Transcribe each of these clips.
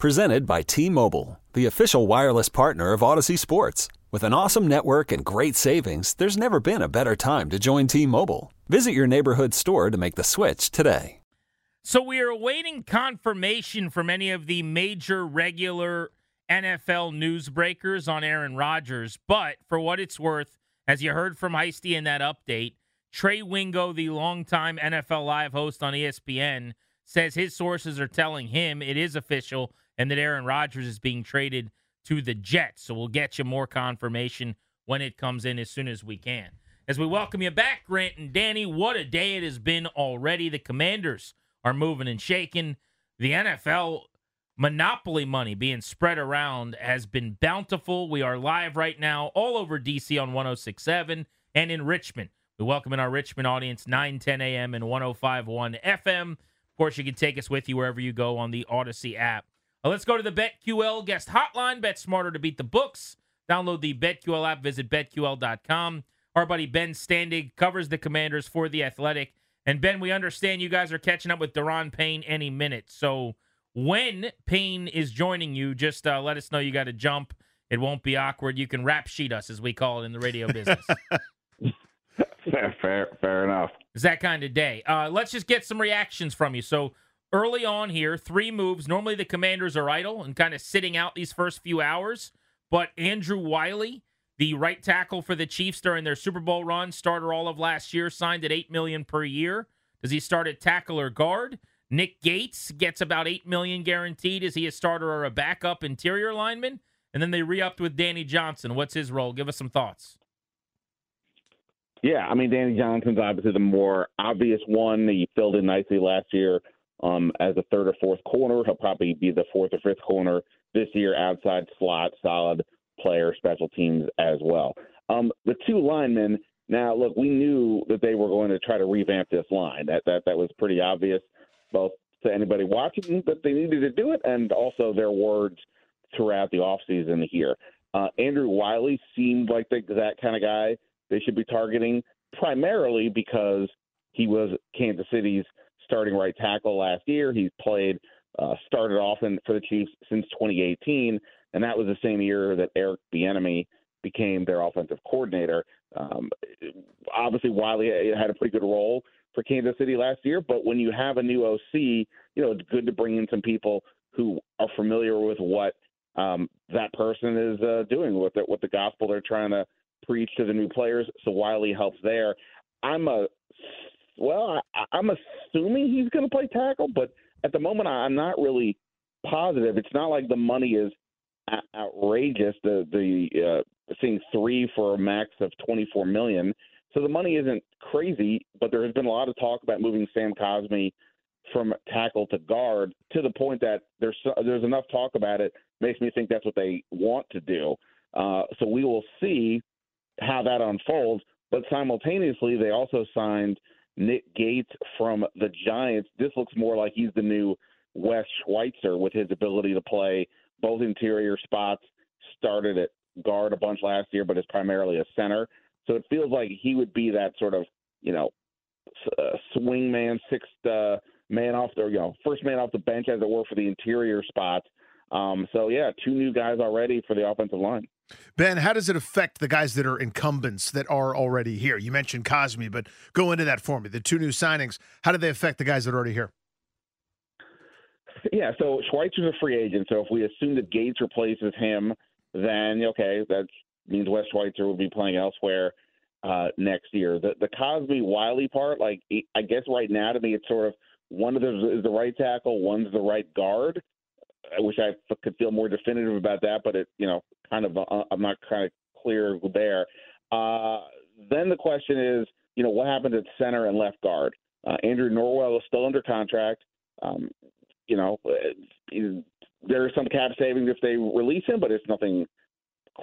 Presented by T-Mobile, the official wireless partner of Audacy Sports. With an awesome network and great savings, there's never been a better time to join T-Mobile. Visit your neighborhood store to make the switch today. So we are awaiting confirmation from any of the major regular NFL newsbreakers on Aaron Rodgers, but for what it's worth, as you heard from Heisty in that update, Trey Wingo, the longtime NFL Live host on ESPN, says his sources are telling him it is official and that Aaron Rodgers is being traded to the Jets. So we'll get you more confirmation when it comes in as soon as we can. As we welcome you back, Grant and Danny, what a day it has been already. The Commanders are moving and shaking. The NFL monopoly money being spread around has been bountiful. We are live right now all over DC on 1067 and in Richmond. We welcome in our Richmond audience 9 10 a.m. and 1051 FM. Of course, you can take us with you wherever you go on the Audacy app. Now let's go to the BetQL guest hotline. Bet smarter to beat the books. Download the BetQL app. Visit betql.com. Our buddy Ben Standig covers the Commanders for the Athletic. And Ben, we understand you guys are catching up with Daron Payne any minute. So when Payne is joining you, just uh, let us know you got to jump. It won't be awkward. You can rap sheet us, as we call it in the radio business. fair, fair, fair enough. It's that kind of day. Uh, let's just get some reactions from you. So early on here, three moves. Normally the commanders are idle and kind of sitting out these first few hours. But Andrew Wylie, the right tackle for the Chiefs during their Super Bowl run, starter all of last year, signed at eight million per year. Does he start at tackle or guard? Nick Gates gets about eight million guaranteed. Is he a starter or a backup interior lineman? And then they re-upped with Danny Johnson. What's his role? Give us some thoughts. Yeah, I mean Danny Johnson's obviously the more obvious one. He filled in nicely last year um, as a third or fourth corner. He'll probably be the fourth or fifth corner this year, outside slot, solid player, special teams as well. Um, the two linemen. Now, look, we knew that they were going to try to revamp this line. That that that was pretty obvious, both to anybody watching that they needed to do it, and also their words throughout the offseason here. Uh, Andrew Wylie seemed like the, that kind of guy they should be targeting, primarily because he was Kansas City's starting right tackle last year. He's played, uh, started off in, for the Chiefs since 2018, and that was the same year that Eric Bieniemy became their offensive coordinator. Um, obviously, Wylie had a pretty good role for Kansas City last year, but when you have a new OC, you know it's good to bring in some people who are familiar with what um, that person is uh, doing, with the, what the gospel they're trying to preach to the new players. So Wylie helps there. I'm a well, I, I'm assuming he's going to play tackle, but at the moment, I'm not really positive. It's not like the money is outrageous. The the uh, seeing three for a max of 24 million, so the money isn't crazy. But there has been a lot of talk about moving Sam Cosmi from tackle to guard to the point that there's there's enough talk about it makes me think that's what they want to do. Uh, so we will see how that unfolds. But simultaneously, they also signed Nick Gates from the Giants. This looks more like he's the new Wes Schweitzer with his ability to play both interior spots. Started at guard a bunch last year, but is primarily a center. So it feels like he would be that sort of, you know, uh, swing man, sixth uh, man off the, you know, first man off the bench, as it were, for the interior spots. Um, so yeah, two new guys already for the offensive line. Ben, how does it affect the guys that are incumbents that are already here? You mentioned Cosmi, but go into that for me. The two new signings, how do they affect the guys that are already here? Yeah, so Schweitzer's a free agent. So if we assume that Gates replaces him, then okay, that means Wes Schweitzer will be playing elsewhere uh, next year. The the Cosmi Wylie part, like I guess right now to me, it's sort of one of them is the right tackle, one's the right guard. I wish I could feel more definitive about that, but it, you know, kind of, uh, I'm not kind of clear there. Uh, then the question is, you know, what happened at center and left guard? Uh, Andrew Norwell is still under contract. Um, you know, there's some cap savings if they release him, but it's nothing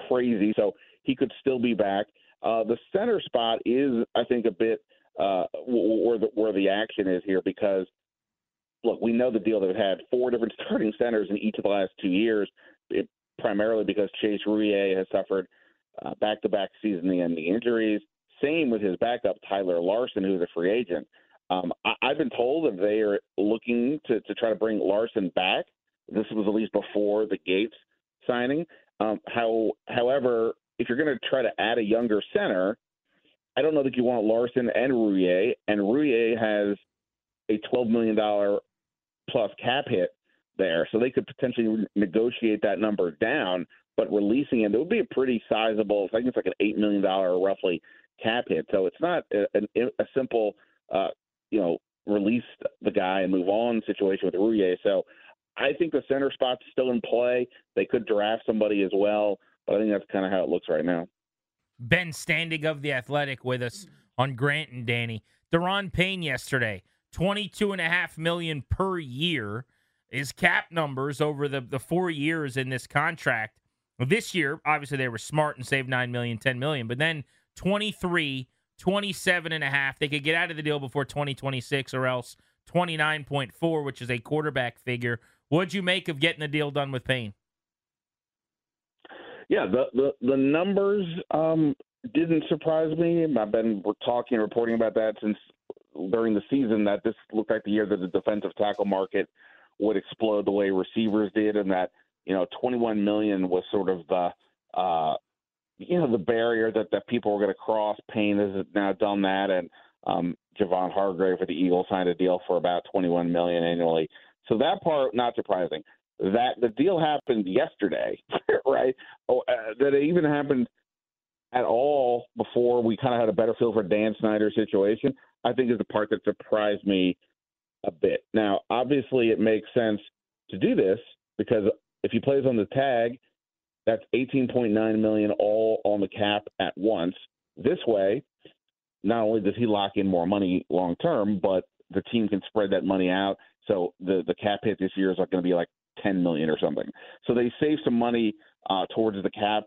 crazy. So he could still be back. Uh, the center spot is, I think, a bit uh, where the where the action is here because look, we know the deal. They've had four different starting centers in each of the last two years, it, primarily because Chase Roullier has suffered uh, back-to-back season-ending injuries. Same with his backup Tyler Larsen, who's a free agent. Um, I, I've been told that they are looking to, to try to bring Larsen back. This was at least before the Gates signing. Um, how, however, if you're going to try to add a younger center, I don't know that you want Larsen and Roullier, and Roullier has a $12 million plus cap hit there, so they could potentially negotiate that number down. But releasing him, it would be a pretty sizable. I think it's like an eight million dollar roughly cap hit. So it's not a, a, a simple, uh, you know, release the guy and move on situation with Roullier. So I think the center spot's still in play. They could draft somebody as well, but I think that's kind of how it looks right now. Ben Standig of the Athletic with us on Grant and Danny. Daron Payne yesterday, twenty-two and a half million per year. His cap numbers over the, the four years in this contract. This year, obviously they were smart and saved 9 million, 10 million, but then 23, 27 and a half. They could get out of the deal before 2026 or else 29.4, which is a quarterback figure. What'd you make of getting the deal done with Payne? Yeah, the the, the numbers um, didn't surprise me. I've been talking reporting about that since during the season that this looked like the year that the defensive tackle market would explode the way receivers did, and that you know 21 million was sort of the uh, you know the barrier that that people were going to cross. Payne has now done that, and um, Javon Hargrave for the Eagles signed a deal for about 21 million annually. So that part not surprising. That the deal happened yesterday, right? Oh, uh, that it even happened at all before we kind of had a better feel for Dan Snyder's situation. I think is the part that surprised me a bit. Now, obviously, it makes sense to do this because if he plays on the tag, that's 18.9 million all on the cap at once. This way, not only does he lock in more money long term, but the team can spread that money out. So the the cap hit this year is going to be like 10 million or something. So they save some money uh, towards the cap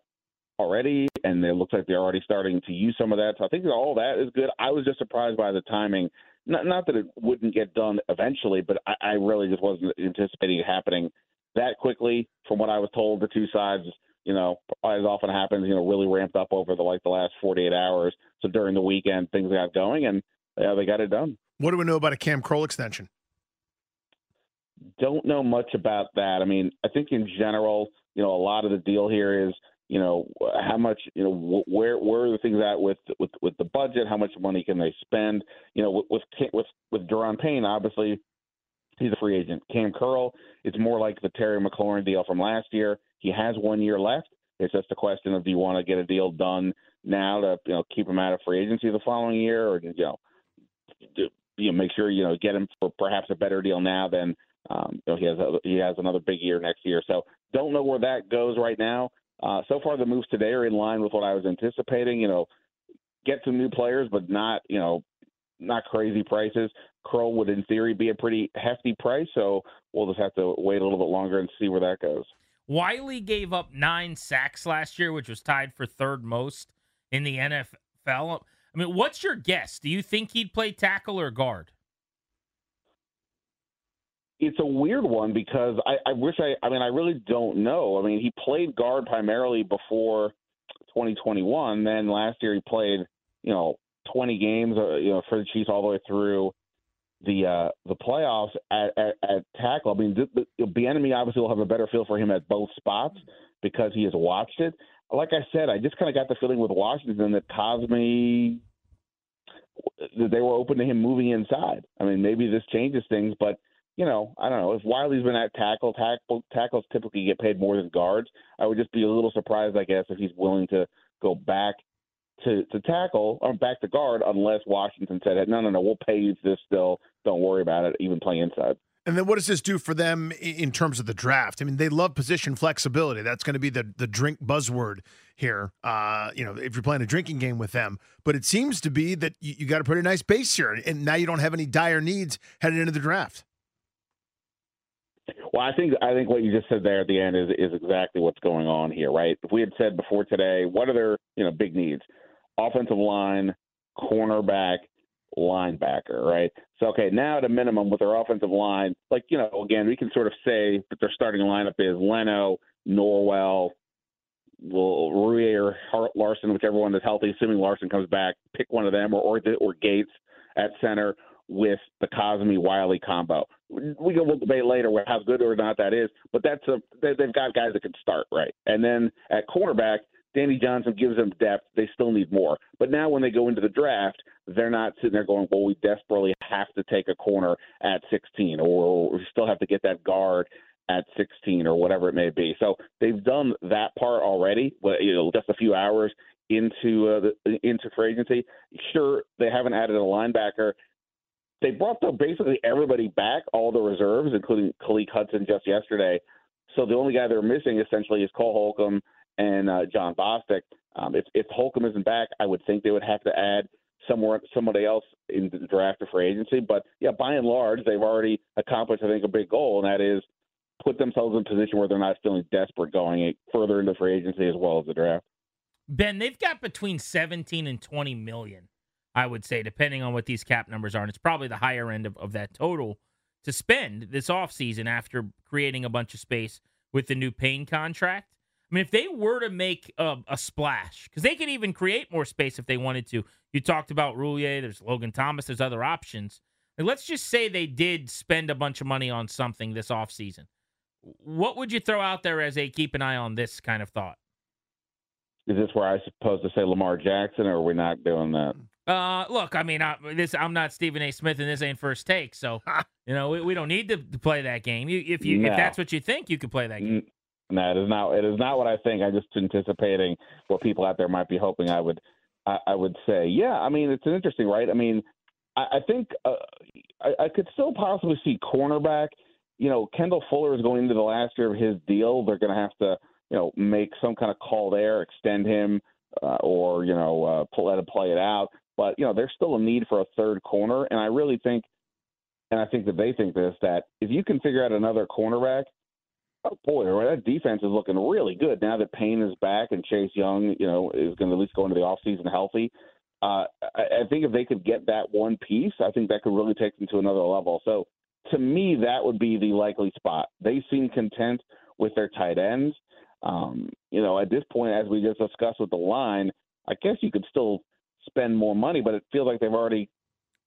already, and it looks like they're already starting to use some of that. So I think all that is good. I was just surprised by the timing. Not, not that it wouldn't get done eventually, but I, I really just wasn't anticipating it happening that quickly. From what I was told, the two sides, you know, as often happens, you know, really ramped up over the like the last 48 hours. So during the weekend, things got going, and yeah, they got it done. What do we know about a Cam Curl extension? Don't know much about that. I mean, I think in general, you know, a lot of the deal here is you know how much you know where where are the things at with with with the budget? How much money can they spend? You know with with with Daron Payne obviously he's a free agent. Cam Curl it's more like the Terry McLaurin deal from last year. He has one year left. It's just a question of do you want to get a deal done now to you know keep him out of free agency the following year? Or you know do, you know make sure you know get him for perhaps a better deal now than um, you know he has a, he has another big year next year. So don't know where that goes right now uh, so far, the moves today are in line with what I was anticipating. You know, get some new players, but not you know not crazy prices. Curl would, in theory, be a pretty hefty price. So we'll just have to wait a little bit longer and see where that goes. Wylie gave up nine sacks last year, which was tied for third most in the NFL. I mean, what's your guess? Do you think he'd play tackle or guard? It's a weird one because I, I wish I I mean I really don't know. I mean he played guard primarily before 2021. Then last year he played you know 20 games uh, you know for the Chiefs all the way through the uh the playoffs at, at, at tackle. I mean the, the Bieniemy obviously will have a better feel for him at both spots because he has watched it. Like I said, I just kind of got the feeling with Washington that Cosmi that they were open to him moving inside. I mean maybe this changes things, but you know, I don't know if Wylie's been at tackle, tackle tackles typically get paid more than guards. I would just be a little surprised, I guess, if he's willing to go back to to tackle or back to guard unless Washington said, "No, no, no, we'll pay you this still. Don't worry about it. Even play inside." And then what does this do for them in terms of the draft? I mean, they love position flexibility. That's going to be the the drink buzzword here. Uh, you know, if you're playing a drinking game with them, but it seems to be that you, you got a pretty nice base here, and now you don't have any dire needs headed into the draft. Well, I think I think what you just said there at the end is is exactly what's going on here, right? If we had said before today, what are their you know big needs? Offensive line, cornerback, linebacker, right? So okay, now at a minimum with their offensive line, like you know, again, we can sort of say that their starting lineup is Leno, Norwell, Roullier or Larsen, whichever one is healthy, assuming Larsen comes back, pick one of them or or, or Gates at center with the Cosmi Wylie combo. We we'll debate later how good or not that is, but that's a they've got guys that can start right. And then at cornerback, Danny Johnson gives them depth. They still need more. But now when they go into the draft, they're not sitting there going, well, we desperately have to take a corner at 16, or we still have to get that guard at 16, or whatever it may be. So they've done that part already. You know, just a few hours into uh, the, into free agency. Sure, they haven't added a linebacker. They brought the, basically everybody back, all the reserves, including Khaleke Hudson just yesterday. So the only guy they're missing essentially is Cole Holcomb and uh, Jon Bostic. Um, if, if Holcomb isn't back, I would think they would have to add somewhere somebody else in the draft or free agency. But yeah, by and large, they've already accomplished, I think, a big goal, and that is put themselves in a position where they're not feeling desperate going further into free agency as well as the draft. Ben, they've got between 17 and 20 million, I would say, depending on what these cap numbers are. And it's probably the higher end of, of that total to spend this offseason after creating a bunch of space with the new Payne contract. I mean, if they were to make a, a splash, because they could even create more space if they wanted to. You talked about Roullier, there's Logan Thomas, there's other options. And let's just say they did spend a bunch of money on something this offseason. What would you throw out there as a keep an eye on this kind of thought? Is this where I supposed to say Lamar Jackson, or are we not doing that? Uh, look, I mean, I, this I'm not Stephen A. Smith, and this ain't first take, so you know we, we don't need to, to play that game. You, if you no. if that's what you think, you could play that game. No, it is not. It is not what I think. I'm just anticipating what people out there might be hoping I would. I, I would say, yeah. I mean, it's an interesting, right? I mean, I, I think uh, I, I could still possibly see cornerback. You know, Kendall Fuller is going into the last year of his deal. They're going to have to, you know, make some kind of call there, extend him, uh, or you know, uh, pull, let him play it out. But you know, there's still a need for a third corner, and I really think, and I think that they think this that if you can figure out another cornerback Oh boy, that defense is looking really good now that Payne is back and Chase Young, you know, is going to at least go into the offseason healthy. Uh, I, I think if they could get that one piece, I think that could really take them to another level. So to me, that would be the likely spot. They seem content with their tight ends. Um, you know, at this point, as we just discussed with the line, I guess you could still spend more money, but it feels like they've already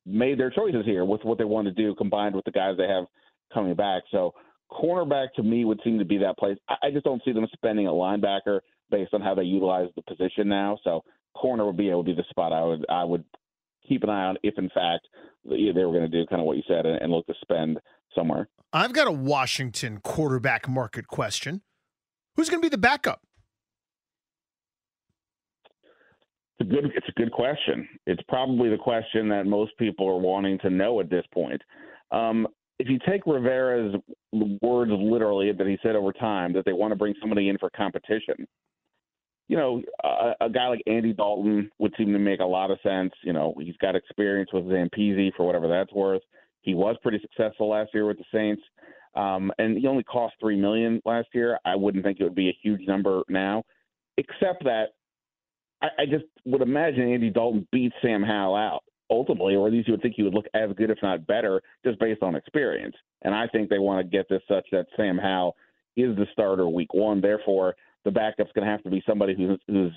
made their choices here with what they want to do combined with the guys they have coming back. So cornerback to me would seem to be that place. I just don't see them spending a linebacker based on how they utilize the position now. So corner would be would be the spot I would I would keep an eye on if in fact they were going to do kind of what you said and, and look to spend somewhere. I've got a Washington quarterback market question. Who's going to be the backup? It's a good it's a good question. It's probably the question that most people are wanting to know at this point. Um, if you take Rivera's words literally that he said over time that they want to bring somebody in for competition, you know, a, a, guy like Andy Dalton would seem to make a lot of sense. You know, he's got experience with Zampese for whatever that's worth. He was pretty successful last year with the Saints, um, and he only cost three million last year. I wouldn't think it would be a huge number now, except that I, just would imagine Andy Dalton beats Sam Howell out ultimately, or at least you would think he would look as good, if not better, just based on experience. And I think they want to get this such that Sam Howell is the starter week one. Therefore, the backup's going to have to be somebody who's, who's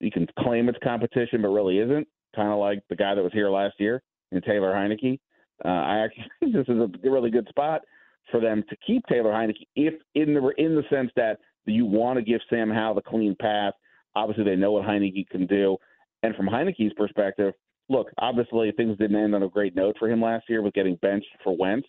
you can claim it's competition, but really isn't. Kind of like the guy that was here last year in Taylor Heinicke. Uh, I actually think this is a really good spot for them to keep Taylor Heinicke, if in the in the sense that you want to give Sam Howell the clean path. Obviously, they know what Heinicke can do, and from Heinicke's perspective, look, obviously things didn't end on a great note for him last year with getting benched for Wentz,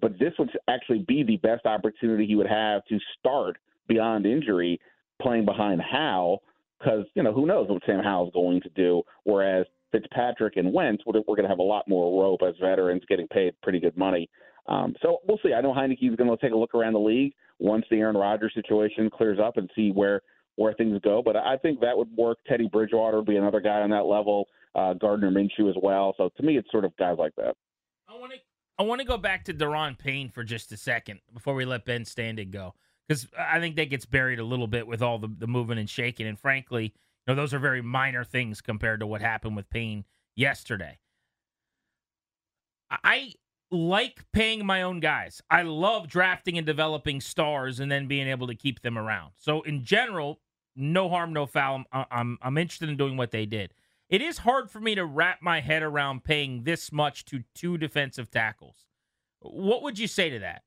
but this would actually be the best opportunity he would have to start beyond injury playing behind Howell because, you know, who knows what Sam Howell's going to do. Whereas Fitzpatrick and Wentz, we're going to have a lot more rope as veterans getting paid pretty good money. Um, so we'll see. I know Heinicke's going to take a look around the league once the Aaron Rodgers situation clears up and see where where things go. But I think that would work. Teddy Bridgewater would be another guy on that level uh, Gardner Minshew as well. So to me, it's sort of guys like that. I want to I want to go back to Daron Payne for just a second before we let Ben Standig go, because I think that gets buried a little bit with all the, the moving and shaking. And frankly, you know, those are very minor things compared to what happened with Payne yesterday. I like paying my own guys. I love drafting and developing stars and then being able to keep them around. So in general, no harm, no foul. I'm I'm, I'm interested in doing what they did. It is hard for me to wrap my head around paying this much to two defensive tackles. What would you say to that?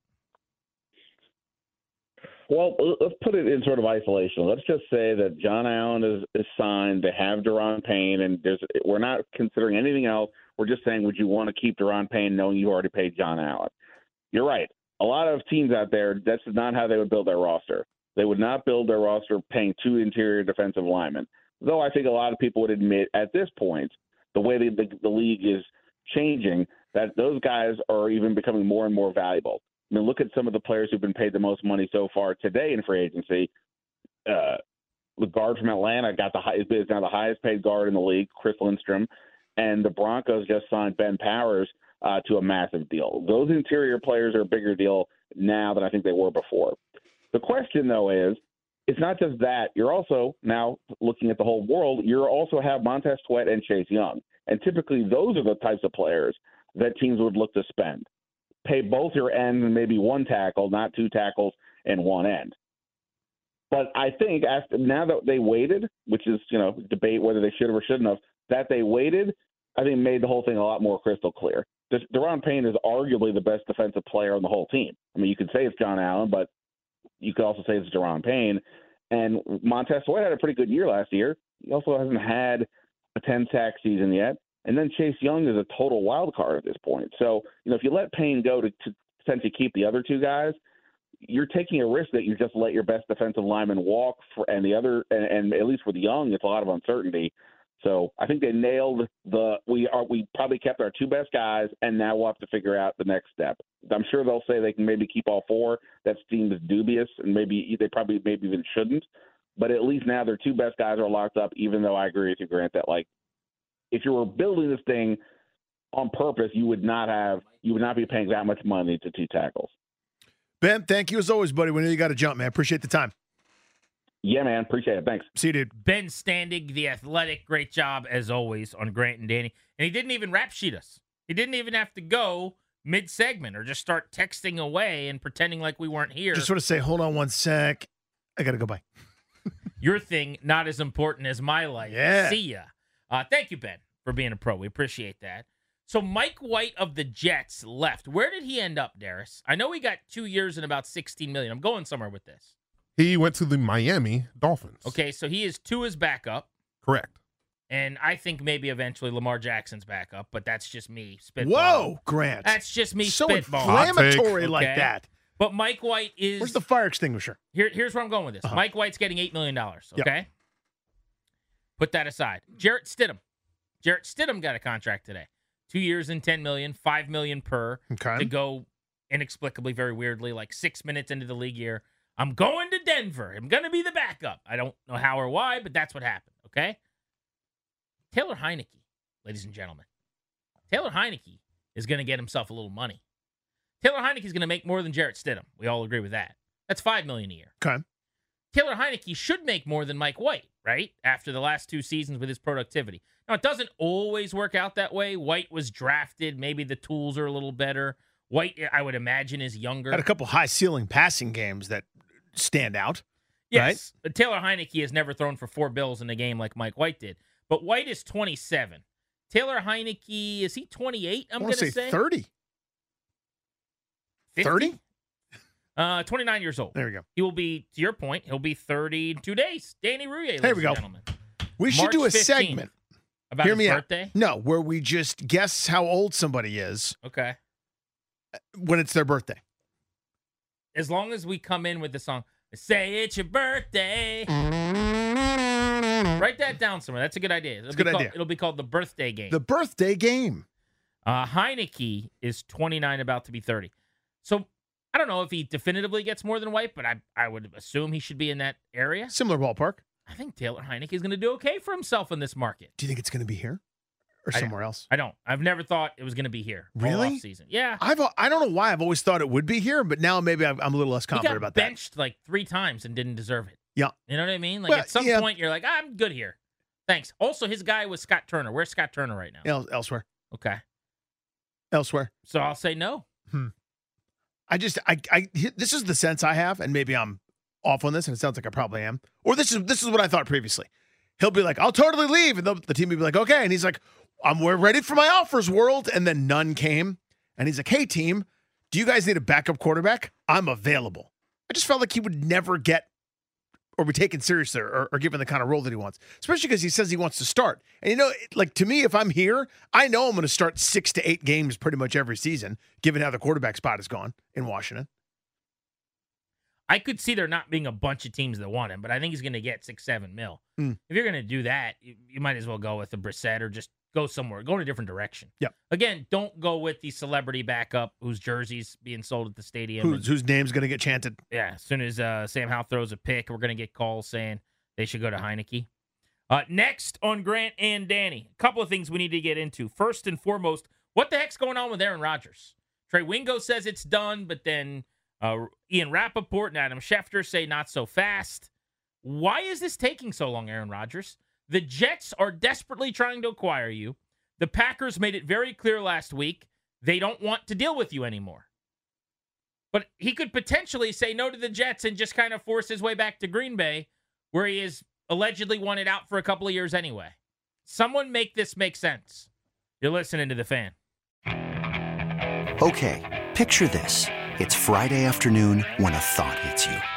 Well, let's put it in sort of isolation. Let's just say that John Allen is, is signed. They have Daron Payne, and there's we're not considering anything else. We're just saying, would you want to keep Daron Payne knowing you already paid John Allen? You're right. A lot of teams out there, that's not how they would build their roster. They would not build their roster paying two interior defensive linemen. Though I think a lot of people would admit at this point, the way the, the, the league is changing, that those guys are even becoming more and more valuable. I mean, look at some of the players who've been paid the most money so far today in free agency. Uh, the guard from Atlanta got the high, is now the highest paid guard in the league, Chris Lindstrom and the Broncos just signed Ben Powers uh, to a massive deal. Those interior players are a bigger deal now than I think they were before. The question, though, is it's not just that. You're also now looking at the whole world. You also have Montez Sweat and Chase Young, and typically those are the types of players that teams would look to spend. Pay both your ends and maybe one tackle, not two tackles and one end. But I think after now that they waited, which is you know debate whether they should have or shouldn't have, that they waited I think made the whole thing a lot more crystal clear. Daron Payne is arguably the best defensive player on the whole team. I mean, you could say it's John Allen, but you could also say it's Daron Payne. And Montez Sweat had a pretty good year last year. He also hasn't had a 10 sack season yet. And then Chase Young is a total wild card at this point. So, you know, if you let Payne go to, to potentially keep the other two guys, you're taking a risk that you just let your best defensive lineman walk for, and the other, and, and at least with Young, it's a lot of uncertainty. So I think they nailed the we are we probably kept our two best guys, and now we'll have to figure out the next step. I'm sure they'll say they can maybe keep all four. That seems dubious, and maybe they probably maybe even shouldn't. But at least now their two best guys are locked up. Even though I agree with you, Grant, that like if you were building this thing on purpose, you would not have you would not be paying that much money to two tackles. Ben, thank you as always, buddy. We know you got to jump, man. Appreciate the time. Yeah, man. Appreciate it. Thanks. See you, dude. Ben Standig, the athletic, great job as always on Grant and Danny. And he didn't even rap sheet us. He didn't even have to go mid segment or just start texting away and pretending like we weren't here. Just sort of say, hold on one sec. I got to go by. Your thing, not as important as my life. Yeah. See ya. Uh, thank you, Ben, for being a pro. We appreciate that. So Mike White of the Jets left. Where did he end up, Darius? I know he got two years and about 16 million. I'm going somewhere with this. He went to the Miami Dolphins. Okay, so he is Tua's backup. Correct. And I think maybe eventually Lamar Jackson's backup, but that's just me spitballing. Whoa, Grant. That's just me so spitballing. inflammatory take. like Okay. that. But Mike White is Where's the fire extinguisher? here, here's where I'm going with this. Uh-huh. Mike White's getting eight million dollars. Yep. Okay. Put that aside. Jarrett Stidham. Jarrett Stidham got a contract today. Two years and 10 million, five million per Okay. to go inexplicably, very weirdly, like six minutes into the league year. I'm going to Denver. I'm going to be the backup. I don't know how or why, but that's what happened. Okay. Taylor Heinicke, ladies and gentlemen. Taylor Heinicke is going to get himself a little money. Taylor Heinicke is going to make more than Jarrett Stidham. We all agree with that. That's five million a year. Okay. Taylor Heinicke should make more than Mike White, right? After the last two seasons with his productivity. Now, it doesn't always work out that way. White was drafted. Maybe the tools are a little better. White, I would imagine, is younger. Had a couple high ceiling passing games that stand out. Yes. But Taylor Heinicke has never thrown for four bills in a game like Mike White did. But White is 27. Taylor Heinicke, is he 28? I'm going to say say 30. 50? 30? Uh, 29 years old. There we go. He will be, to your point, he'll be 30 in two days. Danny Rouhier, There we go. gentlemen. We should do a 15th. segment. About Hear his me birthday? out. No, where we just guess how old somebody is Okay. when it's their birthday. As long as we come in with the song, say it's your birthday. Write that down somewhere. That's a good idea. It'll a be good called, idea. It'll be called the birthday game. The birthday game. Uh, Heinicke is 29, about to be 30. So I don't know if he definitively gets more than White, but I, I would assume he should be in that area. Similar ballpark. I think Taylor Heinicke is going to do okay for himself in this market. Do you think it's going to be here? Or I- somewhere else? I don't. I've never thought it was going to be here. all Really? Season. Yeah. I've I don't know why I've always thought it would be here, but now maybe I'm I'm a little less He confident got about that. benched like three times and didn't deserve it. Yeah. You know what I mean? Like Well, at some yeah. point, you're like, I'm good here. Thanks. Also, his guy was Scott Turner. Where's Scott Turner right now? El- elsewhere, Okay. elsewhere. So I'll say no. Hmm. I just I I this is the sense I have, and maybe I'm off on this, and it sounds like I probably am. Or this is this is what I thought previously. He'll be like, "I'll totally leave," and the, the team will be like, "Okay," and he's like, "I'm we're ready for my offers, world," and then none came, and he's like, "Hey, team, do you guys need a backup quarterback? I'm available." I just felt like he would never get or be taken seriously or, or given the kind of role that he wants, especially because he says he wants to start. And you know, like to me, if I'm here, I know I'm going to start six to eight games pretty much every season, given how the quarterback spot has gone in Washington. I could see there not being a bunch of teams that want him, but I think he's going to get six, seven mil. Mm. If you're going to do that, you, you might as well go with a Brissett or just go somewhere, go in a different direction. Yep. Again, don't go with the celebrity backup whose jersey's being sold at the stadium. Whose, whose name's going to get chanted? Yeah, as soon as uh, Sam Howell throws a pick, we're going to get calls saying they should go to Heinicke. Uh, next on Grant and Danny, a couple of things we need to get into. First and foremost, what the heck's going on with Aaron Rodgers? Trey Wingo says it's done, but then uh, Ian Rapoport and Adam Schefter say not so fast. Why is this taking so long, Aaron Rodgers? The Jets are desperately trying to acquire you. The Packers made it very clear last week they don't want to deal with you anymore. But he could potentially say no to the Jets and just kind of force his way back to Green Bay, where he is allegedly wanted out for a couple of years anyway. Someone make this make sense. You're listening to the fan. Okay, picture this. It's Friday afternoon when a thought hits you.